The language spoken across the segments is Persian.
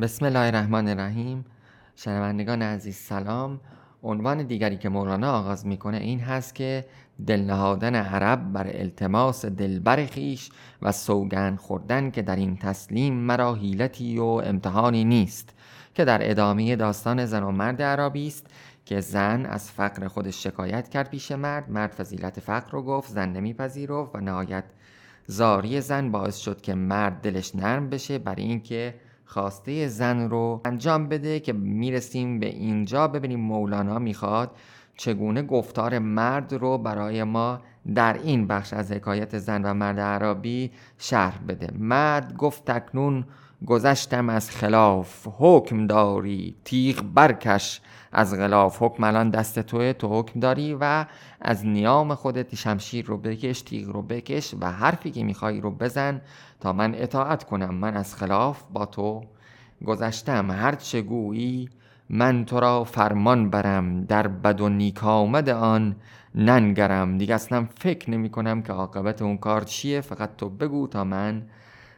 بسم الله الرحمن الرحیم. شنوندگان عزیز سلام. عنوان دیگری که مولانا آغاز می‌کنه این هست که دل نهادن عرب بر التماس دلبر خیش و سوگند خوردن که در این تسلیم مرا حیلتی و امتحانی نیست که در ادامه داستان زن و مرد عربی است که زن از فقر خودش شکایت کرد پیش مرد. مرد فضیلت فقر رو گفت زن نمیپذیرفت و نهایت زاری زن باعث شد که مرد دلش نرم بشه برای اینکه خواسته زن رو انجام بده که می‌رسیم به اینجا. ببینیم مولانا می‌خواد چگونه گفتار مرد رو برای ما در این بخش از حکایت زن و مرد عربی شرح بده. مرد گفت تکنون گذشتم از خلاف حکم داری تیغ برکش. از غلاف حکم الان دست توه تو حکم داری و از نیام خودت شمشیر رو بکش تیغ رو بکش و حرفی که می‌خوای رو بزن تا من اطاعت کنم. من از خلاف با تو گذشتم. هر چه گویی من تو را فرمان برم. در بد و نیک آمد آن ننگرم. دیگه اصلا فکر نمی کنم که عاقبت اون کار چیه. فقط تو بگو تا من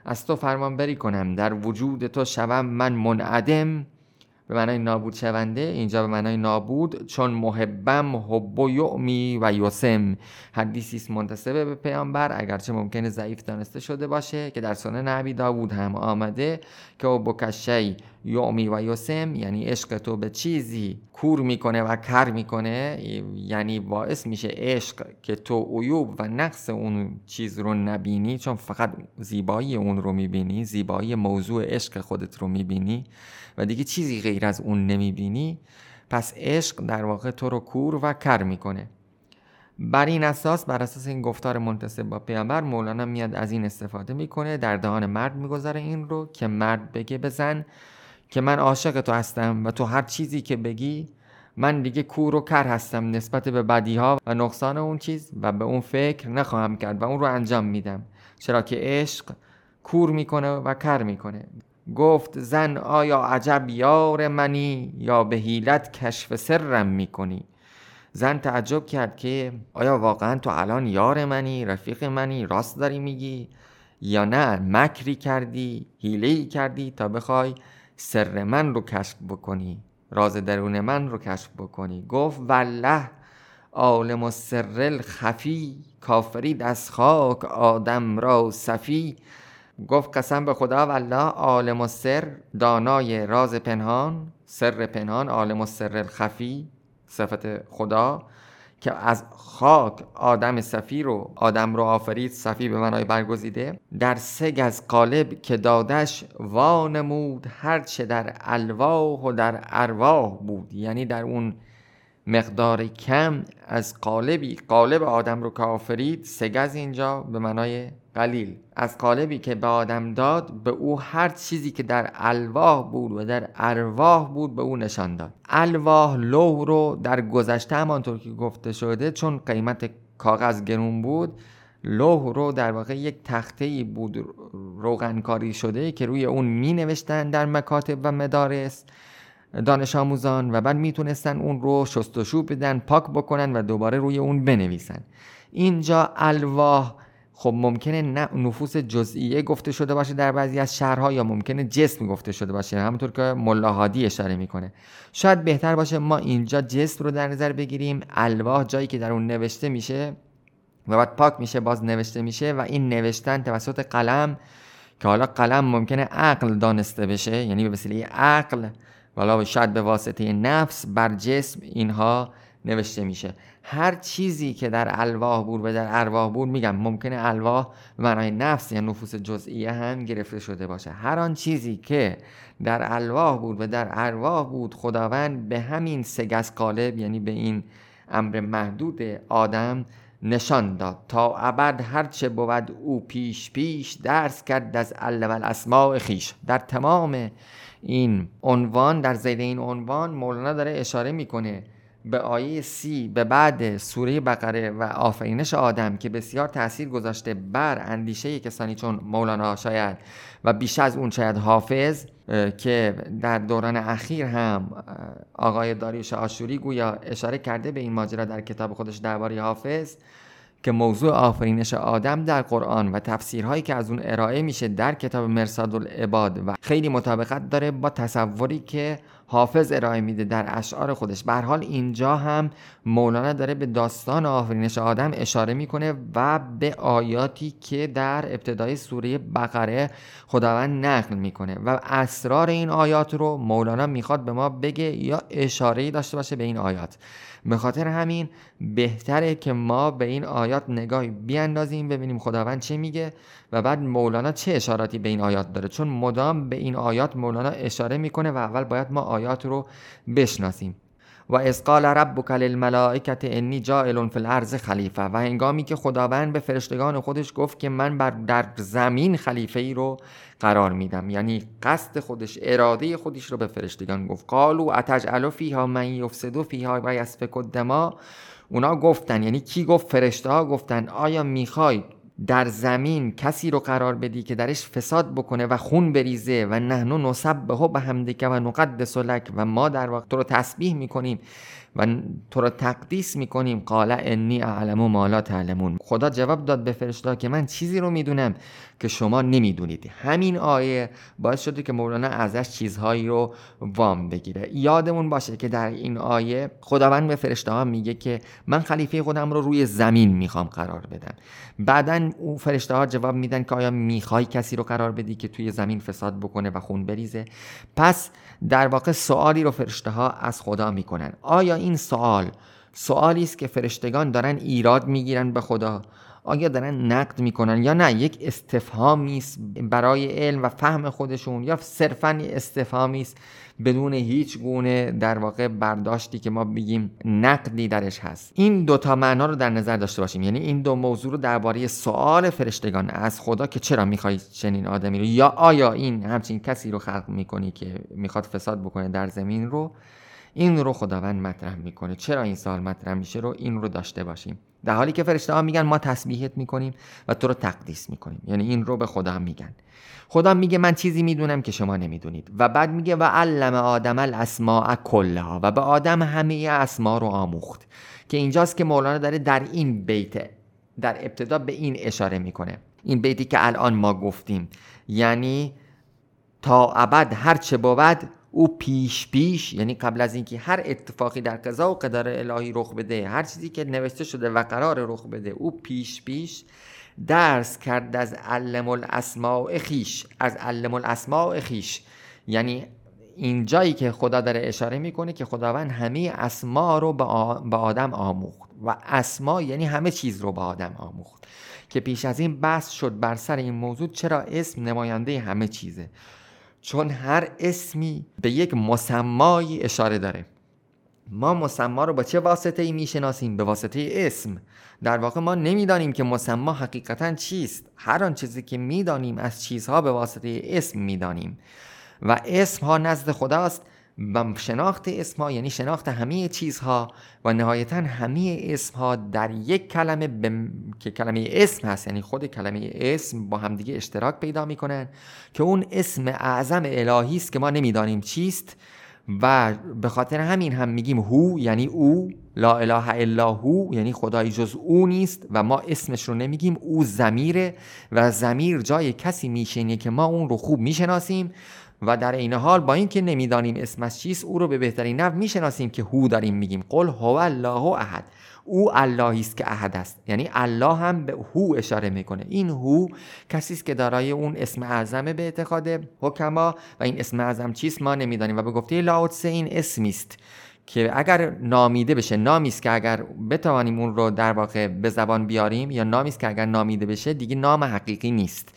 از تو فرمان بری کنم. در وجود تو شوم من منعدم. به معنای نابود شونده اینجا به معنای نابود چون محبم حب و یعمی و یوسم حدیثی است منتسب به پیامبر اگرچه ممکنه ضعیف دانسته شده باشه که در سنن نبی داوود هم آمده که او بکشی یعمی و یوسم یعنی عشق تو به چیزی کور می‌کنه و کر می‌کنه یعنی باعث میشه عشق که تو عیوب و نقص اون چیز رو نبینی چون فقط زیبایی اون رو می‌بینی زیبایی موضوع عشق خودت رو می‌بینی و دیگه چیزی غیر از اون نمی‌بینی. پس عشق در واقع تو رو کور و کر می‌کنه. بر این اساس بر اساس این گفتار منتصب با پیامبر مولانا میاد از این استفاده می‌کنه در دهان مرد می‌گذاره این رو که مرد بگه بزن. که من عاشق تو هستم و تو هر چیزی که بگی من دیگه کور و کر هستم نسبت به بدی ها و نقصان اون چیز و به اون فکر نخواهم کرد و اون رو انجام میدم. چرا که عشق کور می‌کنه و کر می‌کنه. گفت زن آیا عجب یار منی یا به حیلت کشف سرم می‌کنی؟ زن تعجب کرد که آیا واقعا تو الان یار منی رفیق منی راست داری میگی یا نه؟ مکری کردی حیله کردی تا بخوای سر من رو کشف بکنی راز درون من رو کشف بکنی. گفت والله عالم و سر الخفی کافرید از خاک آدم را صفی. گفت قسم به خدا والله عالم و سر دانای راز پنهان سر پنهان عالم و سر الخفی صفت خدا که از خاک آدم صفی رو آدم رو آفرید صفی به منای برگزیده. در سگ از قالب که دادش وانمود هرچه در الواح و در ارواح بود. یعنی در اون مقدار کم از قالبی قالب آدم رو که آفرید سگز اینجا به منای قلیل از قالبی که به آدم داد به او هر چیزی که در الواح بود و در ارواح بود به او نشان داد. الواح لوح رو در گذشته همانطور که گفته شده چون قیمت کاغذ گرون بود لوح رو در واقع یک تخته ای بود روغنکاری شده که روی اون می نوشتن در مکاتب و مدارس دانش آموزان و بعد می‌تونستن اون رو شستشو بدن پاک بکنن و دوباره روی اون بنویسن. اینجا الواح خب ممکنه نه نفوس جزئیه گفته شده باشه در بعضی از شهرها یا ممکنه جسم گفته شده باشه همونطور که ملاحادی اشاره می‌کنه. شاید بهتر باشه ما اینجا جسم رو در نظر بگیریم الواح جایی که در اون نوشته میشه و بعد پاک میشه باز نوشته میشه و این نوشتن توسط قلم که حالا قلم ممکنه عقل دانسته بشه یعنی به وسیله عقل ولی شاید به واسطه نفس بر جسم اینها نوشته میشه. هر چیزی که در الواح بود و در ارواح بود میگم ممکنه الواح معنای نفس یا نفوس جزئیه هم گرفته شده باشه. هر آن چیزی که در الواح بود و در ارواح بود خداوند به همین سگس قالب یعنی به این امر محدود آدم نشان داد. تا ابد هرچه بود او پیش پیش درس کرد از اول اسماع خیش. در تمام این عنوان در زیر این عنوان مولانا داره اشاره می‌کنه به آیه سی به بعد سوره بقره و آفرینش آدم که بسیار تاثیر گذاشته بر اندیشه کسانی چون مولانا شاید و بیش از اون شاید حافظ که در دوران اخیر هم آقای داریوش آشوری گویا اشاره کرده به این ماجرا در کتاب خودش درباره حافظ که موضوع آفرینش آدم در قرآن و تفسیرهایی که از اون ارائه میشه در کتاب مرصاد العباد و خیلی مطابقت داره با تصوری که حافظ ارائه میده در اشعار خودش. به حال اینجا هم مولانا داره به داستان آفرینش آدم اشاره می‌کنه و به آیاتی که در ابتدای سوره بقره خداوند نقل می‌کنه. و اسرار این آیات رو مولانا می‌خواد به ما بگه یا اشاره داشته باشه به این آیات. به خاطر همین بهتره که ما به این آیات نگاهی بیاندازیم ببینیم خداوند چه میگه و بعد مولانا چه اشاراتی به این آیات داره. چون مدام به این آیات مولانا اشاره می‌کنه و اول باید ما آیات رو بشناسیم. و از قال ربک للملائکه انی جائل فی الارض خلیفه و هنگامی که خداوند به فرشتگان خودش گفت که من بر در زمین خلیفه ای رو قرار میدم یعنی قصد خودش اراده خودش رو به فرشتگان گفت. قالو اتجعل فیها من یفسد فیها و یسفک الدما اونا گفتن یعنی کی گفت؟ فرشته ها گفتن آیا می‌خوای در زمین کسی رو قرار بدی که درش فساد بکنه و خون بریزه و نحنو نسبه به همدیکه و نقدس لک و ما در واقع تو رو تسبیح می‌کنیم. و تو را تقدیس می‌کنیم. قال انی اعلم ما لا تعلمون. خدا جواب داد به فرشته که من چیزی رو می‌دونم که شما نمی‌دونید. همین آیه باعث شده که مولانا ازش چیزهایی رو وام بگیره. یادمون باشه که در این آیه خداوند به فرشته ها میگه که من خلیفه خودم رو روی زمین می‌خوام قرار بدم. بعدا او فرشته ها جواب میدن که آیا می‌خوای کسی رو قرار بدی که توی زمین فساد بکنه و خون بریزه؟ پس در واقع سوالی رو فرشته ها از خدا می‌کنن. آیا این سوال سوالی است که فرشتگان دارن ایراد می‌گیرن به خدا. آیا دارن نقد می‌کنن یا نه؟ یک استفهامی است برای علم و فهم خودشون یا صرفا استفهامی است بدون هیچ گونه در واقع برداشتی که ما بگیم نقدی درش هست؟ این دوتا معنا رو در نظر داشته باشیم. یعنی این دو موضوع رو درباره سوال فرشتگان از خدا که چرا می‌خوای چنین آدمی رو یا آیا این همچین کسی رو خلق می‌کنی که می‌خواد فساد بکنه در زمین رو این رو خداوند مطرح می‌کنه. چرا این سال مطرح میشه رو این رو داشته باشیم. در حالی که فرشته ها میگن ما تسبیحت می‌کنیم و تو رو تقدیس می‌کنیم. یعنی این رو به خدا میگن. خدا میگه من چیزی می‌دونم که شما نمی‌دونید. و بعد میگه و علم آدم الاسماء کلها. و به آدم همه اسما رو آموخت. که اینجاست که مولانا داره در این بیت در ابتدا به این اشاره می‌کنه. این بیتی که الان ما گفتیم. یعنی تا ابد هر چه بود او پیش پیش یعنی قبل از اینکه هر اتفاقی در قضا و قدر الهی رخ بده هر چیزی که نوشته شده و قرار رخ بده او پیش پیش درس کرد از علم الاسماء خیش از علم الاسماء خیش. یعنی این جایی که خدا داره اشاره می‌کنه که خداوند همه اسما رو به آدم آموخت و اسما یعنی همه چیز رو به آدم آموخت. که پیش از این بحث شد بر سر این موضوع چرا اسم نماینده همه چیزه. چون هر اسمی به یک مسمایی اشاره داره. ما مسما رو با چه واسطه ای می‌شناسیم؟ به واسطه اسم. در واقع ما نمی‌دانیم که مسما حقیقتا چیست. هر آن چیزی که می‌دانیم از چیزها به واسطه اسم می‌دانیم. و اسم ها نزد خداست و شناخت اسم ها یعنی شناخت همه چیزها و نهایتا همه اسم ها در یک کلمه که کلمه اسم هست یعنی خود کلمه اسم با همدیگه اشتراک پیدا می‌کنن که اون اسم اعظم الهی است که ما نمی‌دانیم چیست و به خاطر همین هم میگیم هو یعنی او لا اله الا هو یعنی خدای جز او نیست و ما اسمش رو نمیگیم او زمیره و زمیر جای کسی میشینه که ما اون رو خوب می‌شناسیم و در این حال با اینکه نمی‌دانیم اسمش چیست او رو به بهترین نحو می‌شناسیم که هو داریم میگیم. قل هو الله احد. او اللهی است که احد است. یعنی الله هم به هو اشاره می‌کنه. این هو کسی است که دارای اون اسم اعظم به اعتقاد حکما و این اسم اعظم چیست؟ ما نمی‌دانیم. و به گفته لاوتسه این اسمی است که اگر نامیده بشه نامی است که اگر بتوانیم اون رو در واقع به زبان بیاریم یا نامی است که اگر نامیده بشه دیگه نام حقیقی نیست.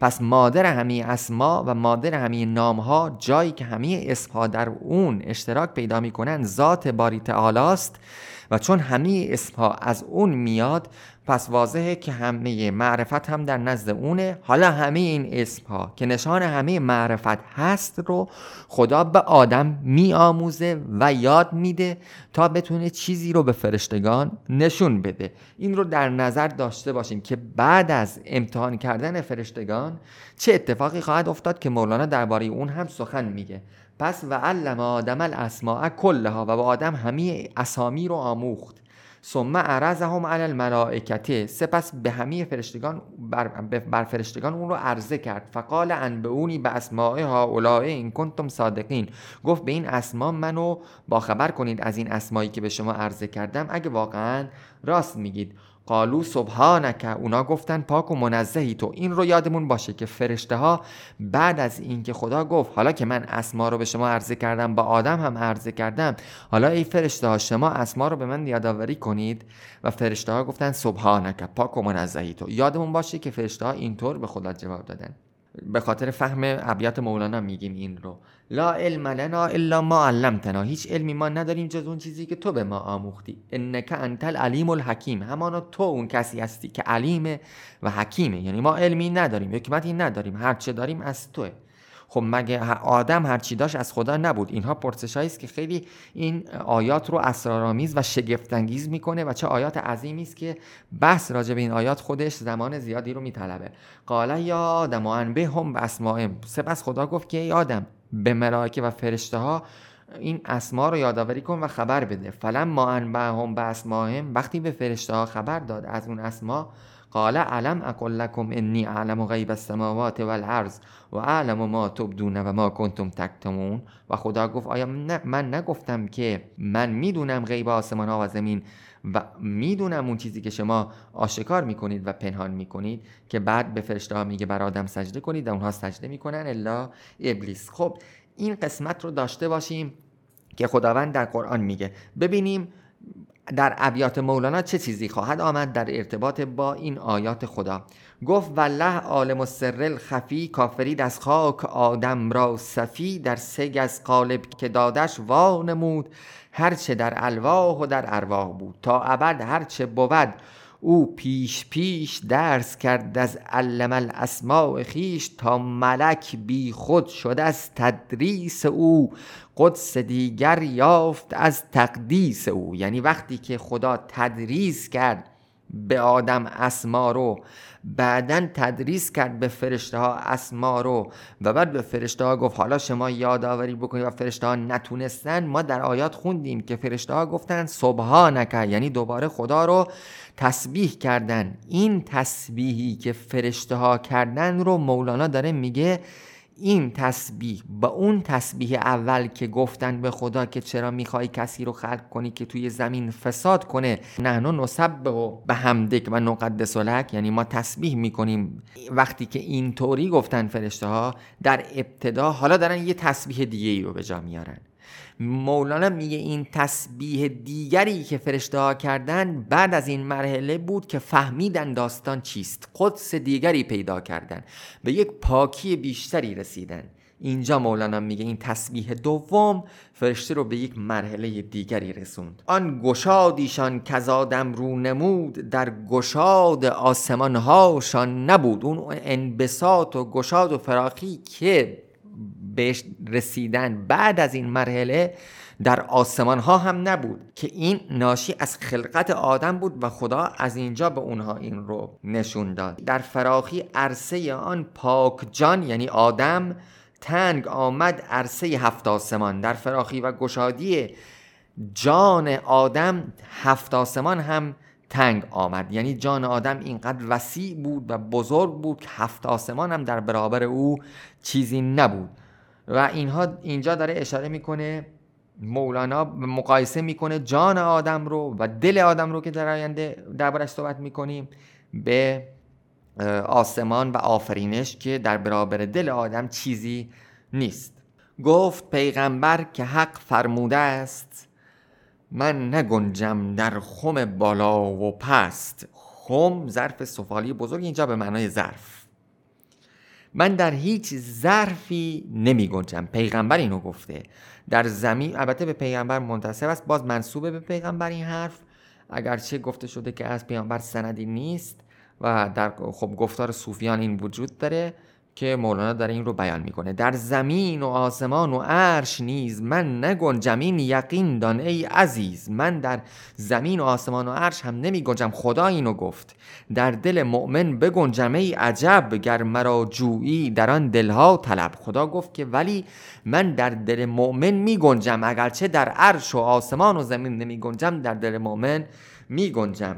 پس مادر همه اسما و مادر همه نام ها جایی که همه اسمها در اون اشتراک پیدا می‌کنن ذات باری تعالی است و چون همه اسمها از اون میاد پس واضحه که همه معرفت هم در نزد اونه. حالا همه این اسم ها که نشان همه معرفت هست رو خدا به آدم میآموزه و یاد میده تا بتونه چیزی رو به فرشتگان نشون بده. این رو در نظر داشته باشیم که بعد از امتحان کردن فرشتگان چه اتفاقی خواهد افتاد که مولانا درباره اون هم سخن میگه. پس و علم آدم الاسماء کلها و به آدم همه اسامی رو آموخت. ثم عرضهم علی الملائکته سپس به همه فرشتگان بر, بر فرشتگان اون رو عرضه کرد. فقال انبئونی به اسماء هؤلاء این کنتم صادقین. گفت به این اسما منو با خبر کنید از این اسمایی که به شما عرضه کردم. اگه واقعا راست میگید. قالو سبحانک. اونا گفتن پاک و منزهی تو. این رو یادمون باشه که فرشته ها بعد از اینکه خدا گفت حالا که من اسما رو به شما عرضه کردم با آدم هم عرضه کردم حالا ای فرشته ها شما اسما رو به من یادآوری کنید. و فرشته ها گفتن سبحانک پاک و منزهی تو. یادمون باشه که فرشته ها اینطور به خدا جواب دادن. به خاطر فهم ابیات مولانا میگیم این رو. لا علم لنا الا ما علمتنا. هیچ علمی ما نداریم جز اون چیزی که تو به ما آموختی. انک انت العلیم الحکیم. همانا تو اون کسی هستی که علیمه و حکیمه. یعنی ما علمی نداریم حکمتی نداریم. هر چه داریم از توه. خب مگه آدم هر چی داشت از خدا نبود. اینها پرسشایی است که خیلی این آیات رو اسرارآمیز و شگفتانگیز می‌کنه و چه آیات عظیمی است که بحث راجع به این آیات خودش زمان زیادی رو میطلبه. قال یا آدم و انبه هم به اسمائم سپس خدا گفت که ای آدم به ملائکه و فرشته ها این اسما رو یادآوری کن و خبر بده. فلم ما هم به اسمائم وقتی به فرشته ها خبر داد از اون اسما قال علم اقل لكم انی اعلم غیب السماوات والارض و اعلم ما تبدون و ما کنتم تکتمون و خدا گفت آیا من نگفتم که من می‌دونم غیب آسمان ها و زمین و می‌دونم اون چیزی که شما آشکار می‌کنید و پنهان می‌کنید که بعد به فرشته ها میگه بر آدم سجده کنید و اونها سجده می‌کنن الا ابلیس. خب این قسمت رو داشته باشیم که خداوند در قرآن میگه. ببینیم در ابیات مولانا چه چیزی خواهد آمد در ارتباط با این آیات خدا؟ گفت والله عالم السر الخفی کافرید از خاک آدم را صفی در سگ از قالب که دادش وانمود هرچه در الواح و در ارواح بود تا ابد هرچه بود او پیش پیش درس کرد از علم الاسماء خیش تا ملک بی خود شد از تدریس او. قدس دیگر یافت از تقدیس او. یعنی وقتی که خدا تدریس کرد به آدم اسما رو بعدا تدریس کرد به فرشته ها اسما رو و بعد به فرشته ها گفت حالا شما یادآوری بکنید و فرشته ها نتونستن. ما در آیات خوندیم که فرشته ها گفتن نکرد یعنی دوباره خدا رو تسبیح کردن. این تسبیحی که فرشته ها کردن رو مولانا داره میگه این تسبیح با اون تسبیح اول که گفتن به خدا که چرا می‌خوای کسی رو خلق کنی که توی زمین فساد کنه نحنو نسب به همدک و نقدس لک. یعنی ما تسبیح می‌کنیم. وقتی که اینطوری گفتن فرشته ها در ابتدا حالا دارن یه تسبیح دیگه ای رو به جا میارن. مولانا میگه این تسبیح دیگری که فرشته ها کردن بعد از این مرحله بود که فهمیدن داستان چیست. قدس دیگری پیدا کردن. به یک پاکی بیشتری رسیدن. اینجا مولانا میگه این تسبیح دوم فرشته رو به یک مرحله دیگری رسوند. آن گشادیشان کزادم رو نمود در گشاد آسمانهاشان نبود. اون انبساط و گشاد و فراخی که بهش رسیدن. بعد از این مرحله در آسمان ها هم نبود که این ناشی از خلقت آدم بود و خدا از اینجا به اونها این رو نشون داد. در فراخی عرصه آن پاک جان یعنی آدم تنگ آمد عرصه هفت آسمان. در فراخی و گشادی جان آدم هفت آسمان هم تنگ آمد. یعنی جان آدم اینقدر وسیع بود و بزرگ بود که هفت آسمان هم در برابر او چیزی نبود. و اینها اینجا داره اشاره می‌کنه مولانا مقایسه می‌کنه جان آدم رو و دل آدم رو که در آینده دربارش صحبت می‌کنیم به آسمان و آفرینش که در برابر دل آدم چیزی نیست. گفت پیغمبر که حق فرموده است من نگنجم در خم بالا و پست. خم ظرف سفالی بزرگ اینجا به معنای ظرف. من در هیچ ظرفی نمی گنجم. پیغمبر اینو گفته. در زمین البته به پیغمبر منتصب است. باز منصوبه به پیغمبر این حرف. اگرچه گفته شده که از پیغمبر سندی نیست و در خب گفتار صوفیان این وجود داره. که مولانا در این رو بیان می‌کنه. در زمین و آسمان و عرش نیز من نگنجم این یقین دان ای عزیز. من در زمین و آسمان و عرش هم نمی گنجم خدا اینو گفت. در دل مؤمن بگنجم ای عجب گر مرا جویی در آن دلها طلب. خدا گفت که ولی من در دل مؤمن می گنجم اگرچه در عرش و آسمان و زمین نمی گنجم در دل مؤمن می گنجم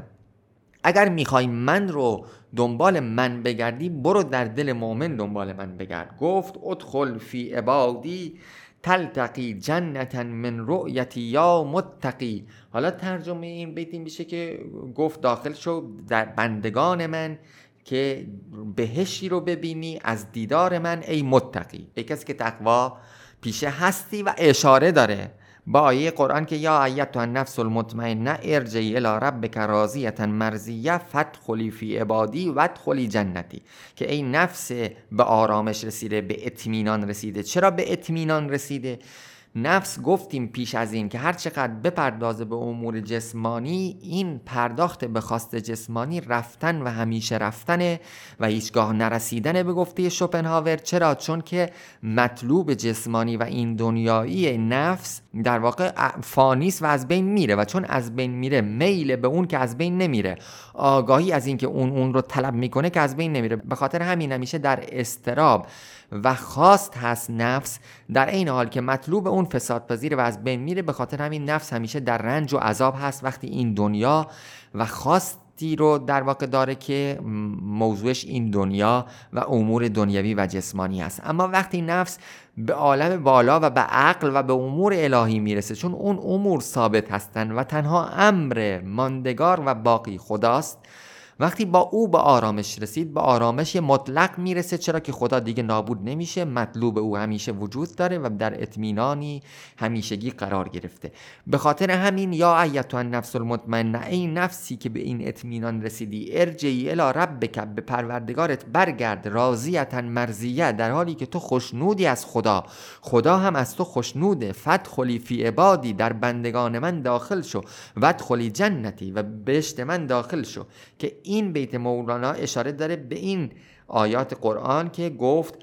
اگر می‌خوای من رو دنبال من بگردی برو در دل مؤمن دنبال من بگرد. گفت ادخل فی عبادی تلتقی جنتا من رؤیتی یا متقی. حالا ترجمه این بیت این میشه که گفت داخل شو در بندگان من که بهشی رو ببینی از دیدار من ای متقی. ای کسی که تقوا پیشه هستی و اشاره داره. با آیه قرآن که یا ایت تو نفس المطمئنه ارجعی الى ربک راضیتا مرزیه فتخلی فی عبادی و ادخلی جنتی. که ای نفس به آرامش رسیده به اطمینان رسیده. چرا به اطمینان رسیده؟ نفس گفتیم پیش از این که هر چقدر بپردازه به امور جسمانی این پرداخت به خواست جسمانی رفتن و همیشه رفتنه و هیچگاه نرسیدن به گفته شوپنهاور. چرا؟ چون که مطلوب جسمانی و این دنیایی نفس در واقع فانیس و از بین میره و چون از بین میره میل به اون که از بین نمیره آگاهی از اینکه اون اون رو طلب می‌کنه که از بین نمیره. به خاطر همین همیشه در استراب و خواست هست نفس در این حال که مطلوب اون فساد پذیر و از بین میره. به خاطر همین نفس همیشه در رنج و عذاب هست وقتی این دنیا و خواستی رو در واقع داره که موضوعش این دنیا و امور دنیوی و جسمانی هست. اما وقتی نفس به عالم بالا و به عقل و به امور الهی می‌رسه چون اون امور ثابت هستن و تنها امر ماندگار و باقی خداست وقتی با او به آرامش رسید به آرامش مطلق می‌رسه چرا که خدا دیگه نابود نمیشه. مطلوب او همیشه وجود داره و در اطمینانی همیشگی قرار گرفته. به خاطر همین یا ایتو النفس المطمئنه ای نفسی که به این اطمینان رسیدی ارجعی الی ربک به پروردگارت برگرد راضیتا مرزیه در حالی که تو خوشنودی از خدا. خدا هم از تو خوشنوده. فتخلی فی عبادی در بندگان من داخل شو. ودخلی جنتی و بهشت من داخل شو. که این بیت مولانا اشاره داره به این آیات قرآن که گفت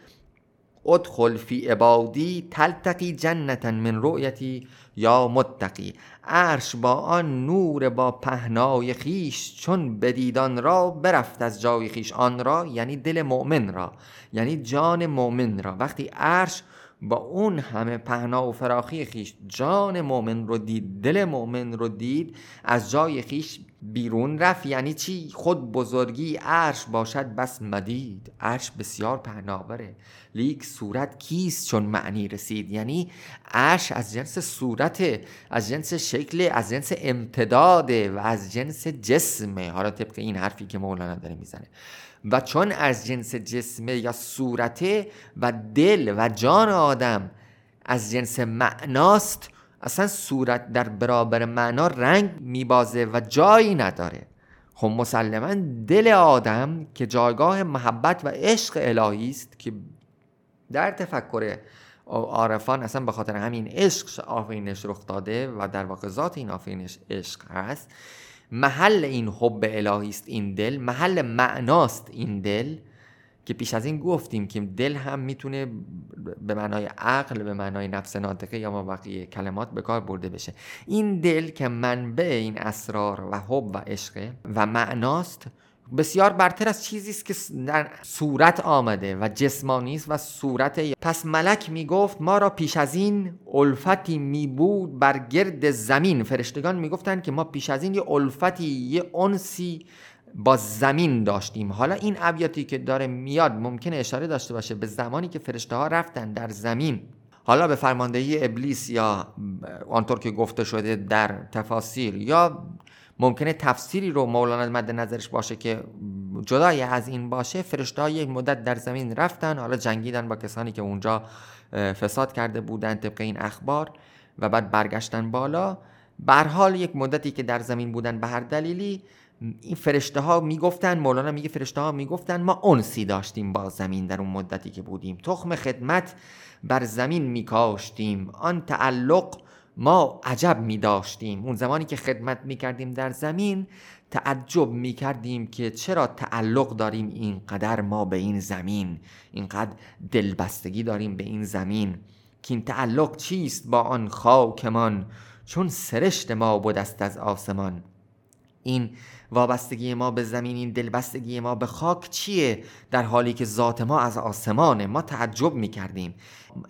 ادخل فی عبادی تلتقی جنتا من رؤیتی یا متقی. عرش با آن نور با پهنای خیش چون بدیدان را برفت از جای خیش. آن را یعنی دل مؤمن را یعنی جان مؤمن را. وقتی عرش با اون همه پهنا و فراخی خیش جان مؤمن رو دید دل مؤمن رو دید از جای خیش بیرون رفت یعنی چی؟ خود بزرگی عرش باشد بس مدید. عرش بسیار پهناوره. لیک صورت کیست چون معنی رسید؟ یعنی عرش از جنس صورت از جنس شکل از جنس امتداده و از جنس جسمه حالا طبق این حرفی که مولانا داره می‌زنه. و چون از جنس جسمه یا صورته و دل و جان آدم از جنس معناست اصلا صورت در برابر معنا رنگ میبازه و جایی نداره. خب مسلما دل آدم که جایگاه محبت و عشق الهی است که در تفکر عارفان اصلا به خاطر همین عشق آفرینش رخ داده و در واقع ذات این آفرینش عشق هست محل این حب الهی است این دل محل معناست این دل. که پیش از این گفتیم که دل هم می‌تونه به معنای عقل به معنای نفس ناطقه یا ما بقیه کلمات به کار برده بشه. این دل که منبع این اسرار و حب و عشق و معناست بسیار برتر از چیزی است که در صورت آمده و جسمانی است و صورت پس ملک می‌گفت ما را پیش از این الفتی می بود بر گرد زمین. فرشتگان می‌گفتند که ما پیش از این یه الفتی یه انسی با زمین داشتیم. حالا این ابیاتی که داره میاد ممکنه اشاره داشته باشه به زمانی که فرشته ها رفتن در زمین. حالا به فرماندهی ابلیس یا آنطور که گفته شده در تفاسیر یا ممکنه تفسیری رو مولانا مد نظرش باشه که جدای از این باشه فرشته یک مدت در زمین رفتن حالا جنگیدن با کسانی که اونجا فساد کرده بودن طبق این اخبار و بعد برگشتن بالا. بر حال یک مدتی که در زمین بودن به هر دلیلی این فرشته ها می‌گفتن مولانا میگه فرشته ها می‌گفتن ما انسی داشتیم با زمین در اون مدتی که بودیم. تخم خدمت بر زمین میکاشتیم. آن تعلق ما عجب می داشتیم اون زمانی که خدمت می کردیم در زمین تعجب می کردیم که چرا تعلق داریم اینقدر ما به این زمین اینقدر دلبستگی داریم به این زمین که این تعلق چیست با آن خاکمان؟ چون سرشت ما بودست از آسمان. این وابستگی ما به زمین این دلبستگی ما به خاک چیه؟ در حالی که ذات ما از آسمانه. ما تعجب می‌کردیم.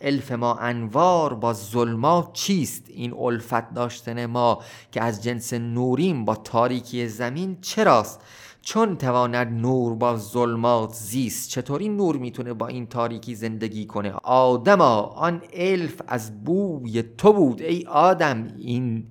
الف ما انوار با ظلمات چیست؟ این الفت داشتن ما که از جنس نوریم با تاریکی زمین چراست؟ چون تواند نور با ظلمات زیست. چطوری نور می‌تونه با این تاریکی زندگی کنه؟ آدما آن الف از بوی تو بود ای آدم. این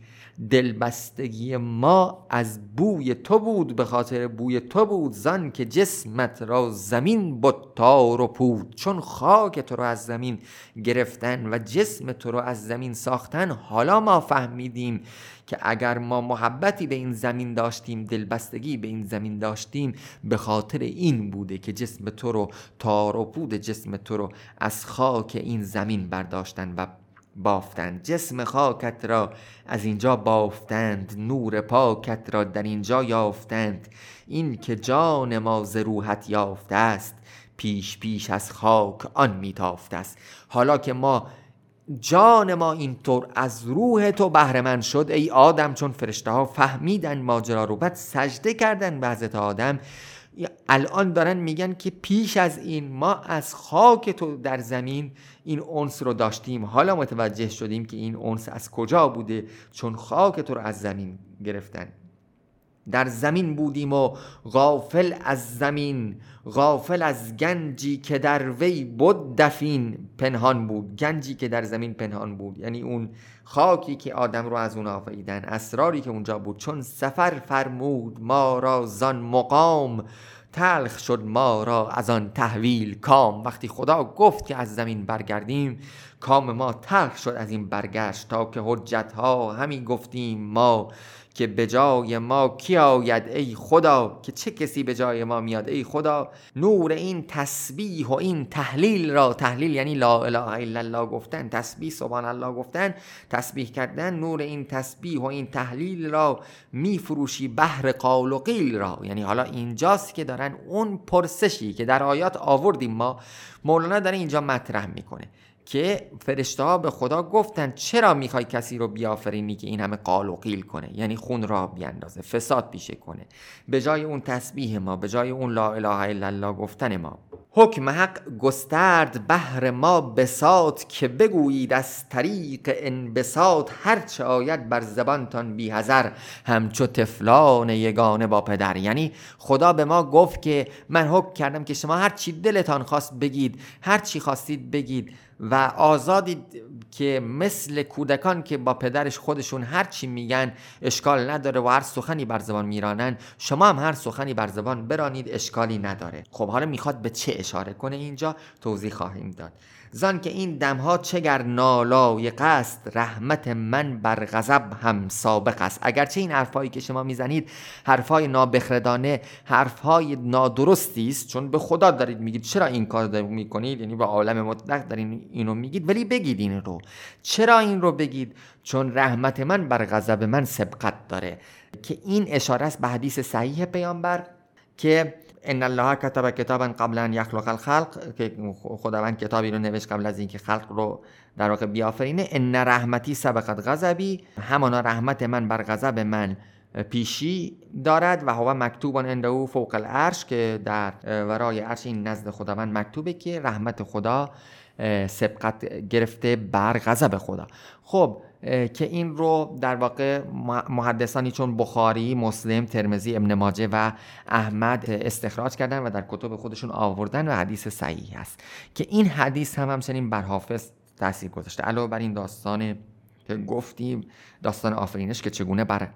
دلبستگی ما از بوی تو بود به خاطر بوی تو بود زن که جسمت را زمین بود تار و پود. چون خاک تو را از زمین گرفتن و جسم تو را از زمین ساختن حالا ما فهمیدیم که اگر ما محبتی به این زمین داشتیم دلبستگی به این زمین داشتیم به خاطر این بوده که جسم تو رو تار و پود جسم تو رو از خاک این زمین برداشتن و بافتند. جسم خاکت را از اینجا بافتند. نور پاکت را در اینجا یافتند. این که جان ما ز روحت یافته است پیش پیش از خاک آن میتافته است. حالا که ما جان ما اینطور از روح تو بهره شد ای آدم چون فرشته ها فهمیدن ماجرا رو بعد سجده کردن به حضرت آدم الان دارن میگن که پیش از این ما از خاک تو در زمین این اونس رو داشتیم. حالا متوجه شدیم که این اونس از کجا بوده؟ چون خاک تو رو از زمین گرفتن. در زمین بودیم و غافل از زمین غافل از گنجی که در وی بود دفین پنهان بود. گنجی که در زمین پنهان بود. یعنی اون خاکی که آدم رو از اون آفریدن اسراری که اونجا بود. چون سفر فرمود ما را زان مقام. تلخ شد ما را از آن تحویل کام. وقتی خدا گفت که از زمین برگردیم کام ما تلخ شد از این برگشت. تا که حجت ها همین گفتیم ما که به جای ما کی آید ای خدا؟ که چه کسی به جای ما میاد ای خدا؟ نور این تسبیح و این تحلیل را تحلیل یعنی لا اله الا الله گفتن تسبیح سبحان الله گفتن تسبیح کردن نور این تسبیح و این تحلیل را میفروشی بهر قال و قیل را. یعنی حالا اینجاست که دارن اون پرسشی که در آیات آوردیم ما مولانا داره اینجا مطرح می‌کنه. که فرشته به خدا گفتن چرا می‌خوای کسی رو بیافرینی که این همه قال و قیل کنه؟ یعنی خون را بیاندازه فساد پیشه کنه. به جای اون تسبیح ما به جای اون لا اله الا الله گفتن ما حکم حق گسترد بهر ما بسات که بگویید از طریق انبساط هرچه آید بر زبانتان بی هزر همچو تفلان یگانه با پدر. یعنی خدا به ما گفت که من حکم کردم که شما هر چی دلتان خواست بگید هر چی خواستید بگید. و آزادی که مثل کودکان که با پدرش خودشون هر چی میگن اشکال نداره و هر سخنی بر زبان میرانن شما هم هر سخنی بر زبان برانید اشکالی نداره. خب حالا می‌خواد به چه اشاره کنه اینجا؟ توضیح خواهیم داد. زان که این دمها چگر نالای قصد رحمت من بر غضب هم سابق است. اگرچه این حرفهایی که شما می‌زنید حرفهای نابخردانه حرفهای نادرستی است چون به خدا دارید میگید چرا این کار می‌کنید؟ یعنی به عالم مطلق دارین اینو میگید ولی بگید این رو. چرا این رو بگید؟ چون رحمت من بر غضب من سبقت داره. که این اشاره است به حدیث صحیح پیامبر که ان الله کتب کتابا قبل ان یخلق الخلق که خداوند کتابی رو نوشت قبل از اینکه خلق رو در واقع بیافرینه. ان رحمتی سبقت غضبی همانا رحمت من بر غضب من پیشی دارد و هوا مکتوبان عنده فوق العرش که در ورای عرش این نزد خداوند مکتوبه که رحمت خدا سبقت گرفته بر غضب خدا. خب که این رو در واقع محدثانی چون بخاری، مسلم، ترمزی، ابن ماجه و احمد استخراج کردن و در کتب خودشون آوردن و حدیث صحیح است که این حدیث هم همچنین بر حافظ تاثیر گذاشته. علاوه بر این داستان که گفتیم داستان آفرینش که چگونه بر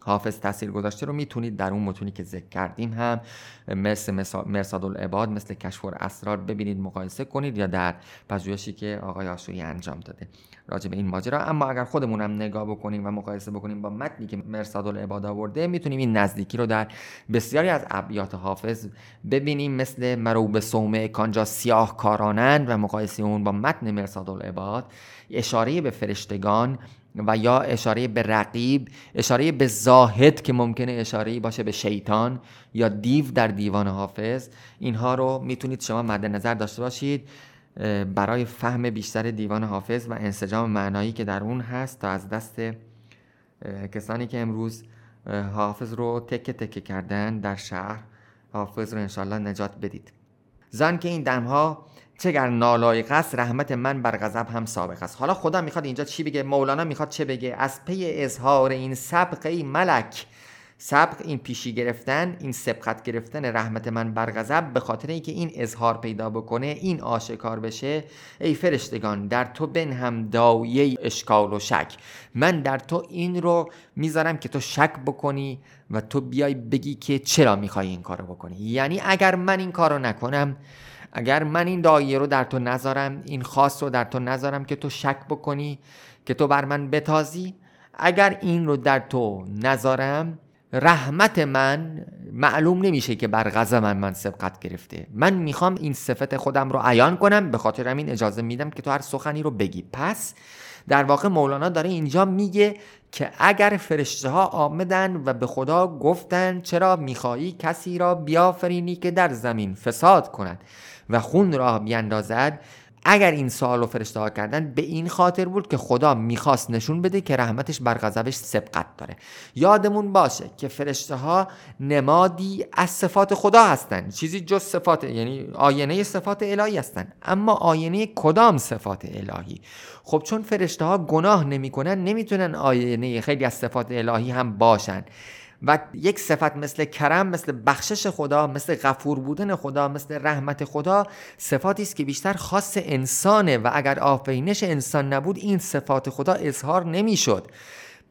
حافظ تاثیر گذاشته رو می‌تونید در اون متونی که ذکر کردیم هم مثل مرساد العباد مثل کشف اسرار ببینید مقایسه کنید یا در پژوهشی که آقای آشوری انجام داده. راجع به این ماجرا اما اگر خودمونم نگاه بکنیم و مقایسه بکنیم با متنی که مرساد العباد آورده می‌تونیم این نزدیکی رو در بسیاری از ابیات حافظ ببینیم مثل مروب سومه کانجا سیاه کارانند و مقایسه اون با متن مرساد العباد اشاره به فرشتگان و یا اشاره به رقیب اشاره به زاهد که ممکنه اشاره باشه به شیطان یا دیو در دیوان حافظ. اینها رو می‌تونید شما مد نظر داشته باشید برای فهم بیشتر دیوان حافظ و انسجام معنایی که در اون هست تا از دست کسانی که امروز حافظ رو تکه تکه کردن در شهر حافظ رو انشالله نجات بدید. زن که این دمها چگر نالایق است رحمت من بر غضب هم سابق است. حالا خدا می‌خواد اینجا چی بگه؟ مولانا می‌خواد چه بگه؟ از پی اظهار این سبق ای ملک سبق این پیشی گرفتن این سبقت گرفتن رحمت من بر غضب به خاطر اینکه این اظهار پیدا بکنه این آشکار بشه ای فرشتگان در تو بن هم دایه اشکال و شک. من در تو این رو می‌ذارم که تو شک بکنی و تو بیای بگی که چرا می‌خوای این کارو بکنی. یعنی اگر من این کارو نکنم اگر من این دایه رو در تو نذارم این خاص رو در تو نذارم که تو شک بکنی که تو بر من بتازی اگر این رو در تو نذارم رحمت من معلوم نمیشه که بر غضب من من سبقت گرفته. من می‌خوام این صفت خودم رو عیان کنم به خاطر همین اجازه میدم که تو هر سخنی رو بگی. پس در واقع مولانا داره اینجا میگه که اگر فرشته ها آمدن و به خدا گفتن چرا میخوایی کسی را بیافرینی که در زمین فساد کند و خون را بیندازد اگر این سوال رو فرشته ها کردن به این خاطر بود که خدا می‌خواست نشون بده که رحمتش بر غضبش سبقت داره. یادمون باشه که فرشته ها نمادی از صفات خدا هستن. چیزی جز صفات یعنی آینه صفات الهی هستن. اما آینه کدام صفات الهی؟ خب چون فرشته ها گناه نمی‌کنن نمی‌تونن آینه خیلی از صفات الهی هم باشن. و یک صفت مثل کرم مثل بخشش خدا مثل غفور بودن خدا مثل رحمت خدا صفاتی است که بیشتر خاص انسانه و اگر آفرینش انسان نبود این صفات خدا اظهار نمی‌شد.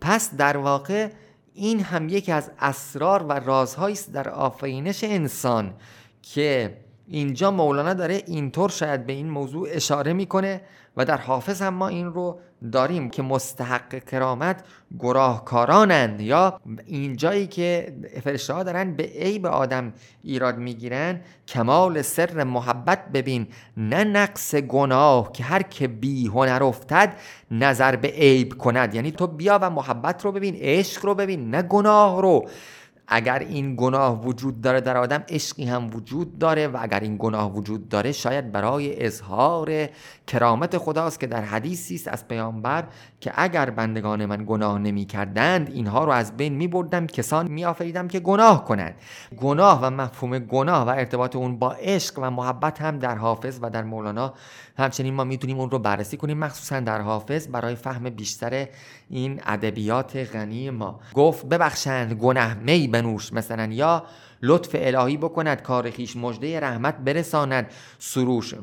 پس در واقع این هم یکی از اسرار و رازهایی است در آفرینش انسان که اینجا مولانا داره اینطور شاید به این موضوع اشاره می‌کنه. و در حافظ هم ما این رو داریم که مستحق کرامت گراهکارانند یا این جایی که فرشته ها دارن به عیب آدم ایراد می‌گیرن کمال سر محبت ببین. نه نقص گناه که هر که بی هنر افتد نظر به عیب کند. یعنی تو بیا و محبت رو ببین عشق رو ببین نه گناه رو. اگر این گناه وجود داره در آدم عشقی هم وجود داره و اگر این گناه وجود داره شاید برای اظهار کرامت خداست که در حدیثی است از پیامبر که اگر بندگان من گناه نمی کردند اینها رو از بین می بردم کسان می آفریدم که گناه کنند. گناه و مفهوم گناه و ارتباط اون با عشق و محبت هم در حافظ و در مولانا همچنین ما می‌تونیم اون رو بررسی کنیم مخصوصا در حافظ برای فهم بیشتر این ادبیات غنی ما. گفت ببخشند گناه می بنوش مثلا یا لطف الهی بکند کار خیش مجده رحمت برساند سروش.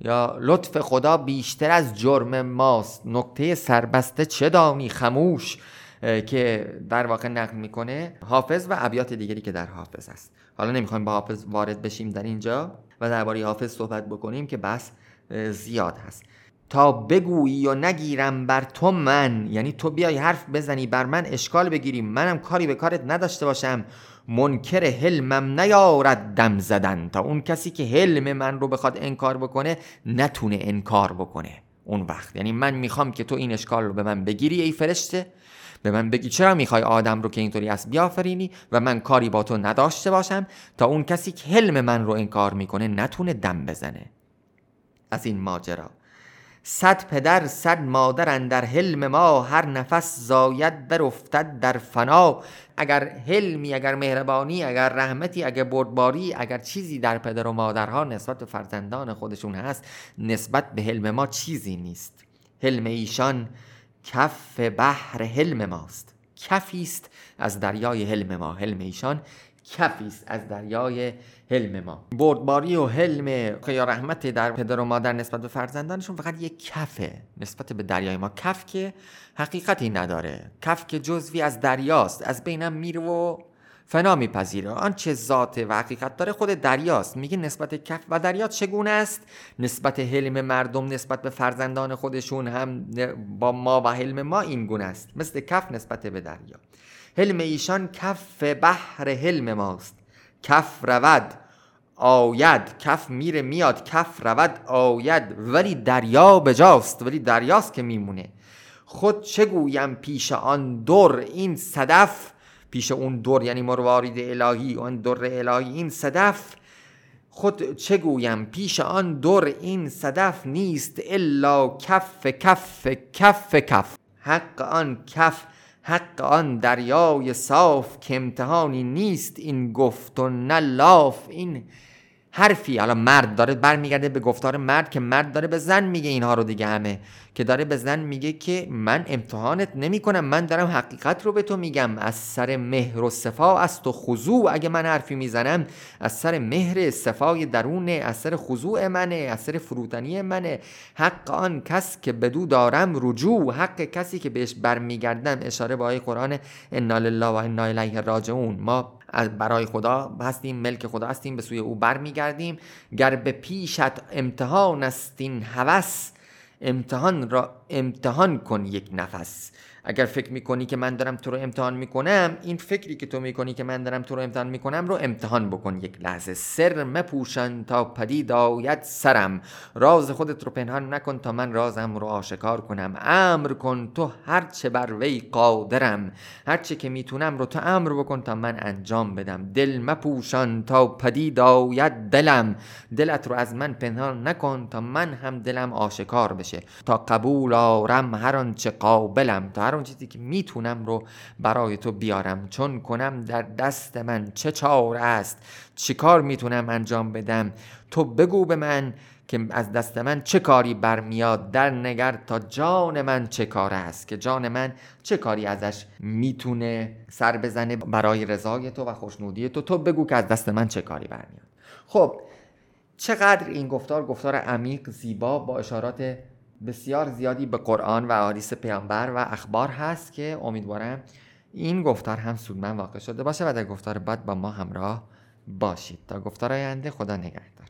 یا لطف خدا بیشتر از جرم ماست نکته سربسته چه دانی خموش؟ که در واقع نقل می‌کنه حافظ و ابیات دیگری که در حافظ است. حالا نمی‌خوایم با حافظ وارد بشیم در اینجا و درباره حافظ صحبت بکنیم که بس زیاد هست. تا بگویی و نگیرم بر تو من یعنی تو بیای حرف بزنی بر من اشکال بگیری منم کاری به کارت نداشته باشم. منکر حلمم نیارد دم زدن. تا اون کسی که حلم من رو بخواد انکار بکنه نتونه انکار بکنه اون وقت. یعنی من می‌خوام که تو این اشکال رو به من بگیری ای فرشته. به من بگی چرا می‌خوای آدم رو که اینطوری است بیافرینی و من کاری با تو نداشته باشم؟ تا اون کسی که حلم من رو انکار می‌کنه نتونه دم بزنه. از این ماجرا. صد پدر صد مادر در حلم ما هر نفس زاید برافتد در فنا. اگر حلمی اگر مهربانی اگر رحمتی اگر بردباری اگر چیزی در پدر و مادرها نسبت به فرزندان خودشون هست نسبت به حلم ما چیزی نیست. حلم ایشان کف بحر حلم ماست. کفی است از دریای حلم ما. حلم ایشان کفی است از دریای حلم ما. بردباری و حلم یا رحمت در پدر و مادر نسبت به فرزندانشون فقط یک کفه نسبت به دریای ما. کف که حقیقتی نداره. کف که جزوی از دریاست از بینم میره و فنا میپذیره. آنچه ذات و حقیقت داره خود دریاست. میگه نسبت کف و دریا چگونه است؟ نسبت حلم مردم نسبت به فرزندان خودشون هم با ما و حلم ما این گونه است. مثل کف نسبت به دریا. حلم ایشان کف بحر حلم ماست. کف رود آید. کف میره میاد کف رود آید. ولی دریا بجاست ولی دریاست که میمونه. خود چه گویم پیش آن در؟ این صدف. پیش اون در یعنی مروارید الهی اون در الهی این صدف. خود چه گویم پیش آن در؟ این صدف نیست الا کف کف کف کف. حق آن کف حق آن دریای صاف که امتحانی نیست این گفت و نه این حرفی. حالا مرد داره برمیگرده به گفتار مرد که مرد داره به زن میگه اینها رو دیگه همه که داره به زن میگه که من امتحانت نمی کنم من دارم حقیقت رو به تو میگم. از سر مهر و صفا از تو خضوع اگه من حرفی می‌زنم از سر مهر صفای درونه از سر خضوع منه از سر فروتنی منه. حق آن کس که بدو دارم رجوع حق کسی که بهش برمیگردم اشاره به آیه قرآن انا لله و انا الیه راجعون. ما برای خدا هستیم ملک خدا هستیم به سوی او برمیگردیم. گر به پیشت امتحان است این هوس امتحان را امتحان کن یک نفس. اگر فکر می‌کنی که من دارم تو رو امتحان می‌کنم این فکری که تو می‌کنی که من دارم تو رو امتحان می‌کنم رو امتحان بکن. یک لحظه سر مپوشن تا پدید آید سرم. راز خودت رو پنهان نکن تا من رازم رو آشکار کنم. امر کن تو هرچه بر وی قادرم. هرچه که می‌تونم رو تو امر بکن تا من انجام بدم. دل مپوشان تا پدید آید دلم. دلت رو از من پنهان نکن تا من هم دلم آشکار بشه. تا قبول آرم هر آنچه قابلم. تا هر اون چیزی که می‌تونم رو برای تو بیارم چون کنم در دست من چه چار است چیکار می‌تونم انجام بدم. تو بگو به من که از دست من چه کاری برمیاد. در نگر تا جان من چه کار است که جان من چه کاری ازش می‌تونه سر بزنه برای رضای تو و خوشنودی تو. تو بگو که از دست من چه کاری برمیاد. خب چقدر این گفتار گفتار عمیق زیبا با اشارات بسیار زیادی به قرآن و احادیث پیامبر و اخبار هست که امیدوارم این گفتار هم سودمند واقع شده باشه و در گفتار بعد با ما همراه باشید. تا گفتار آینده خدا نگهدار.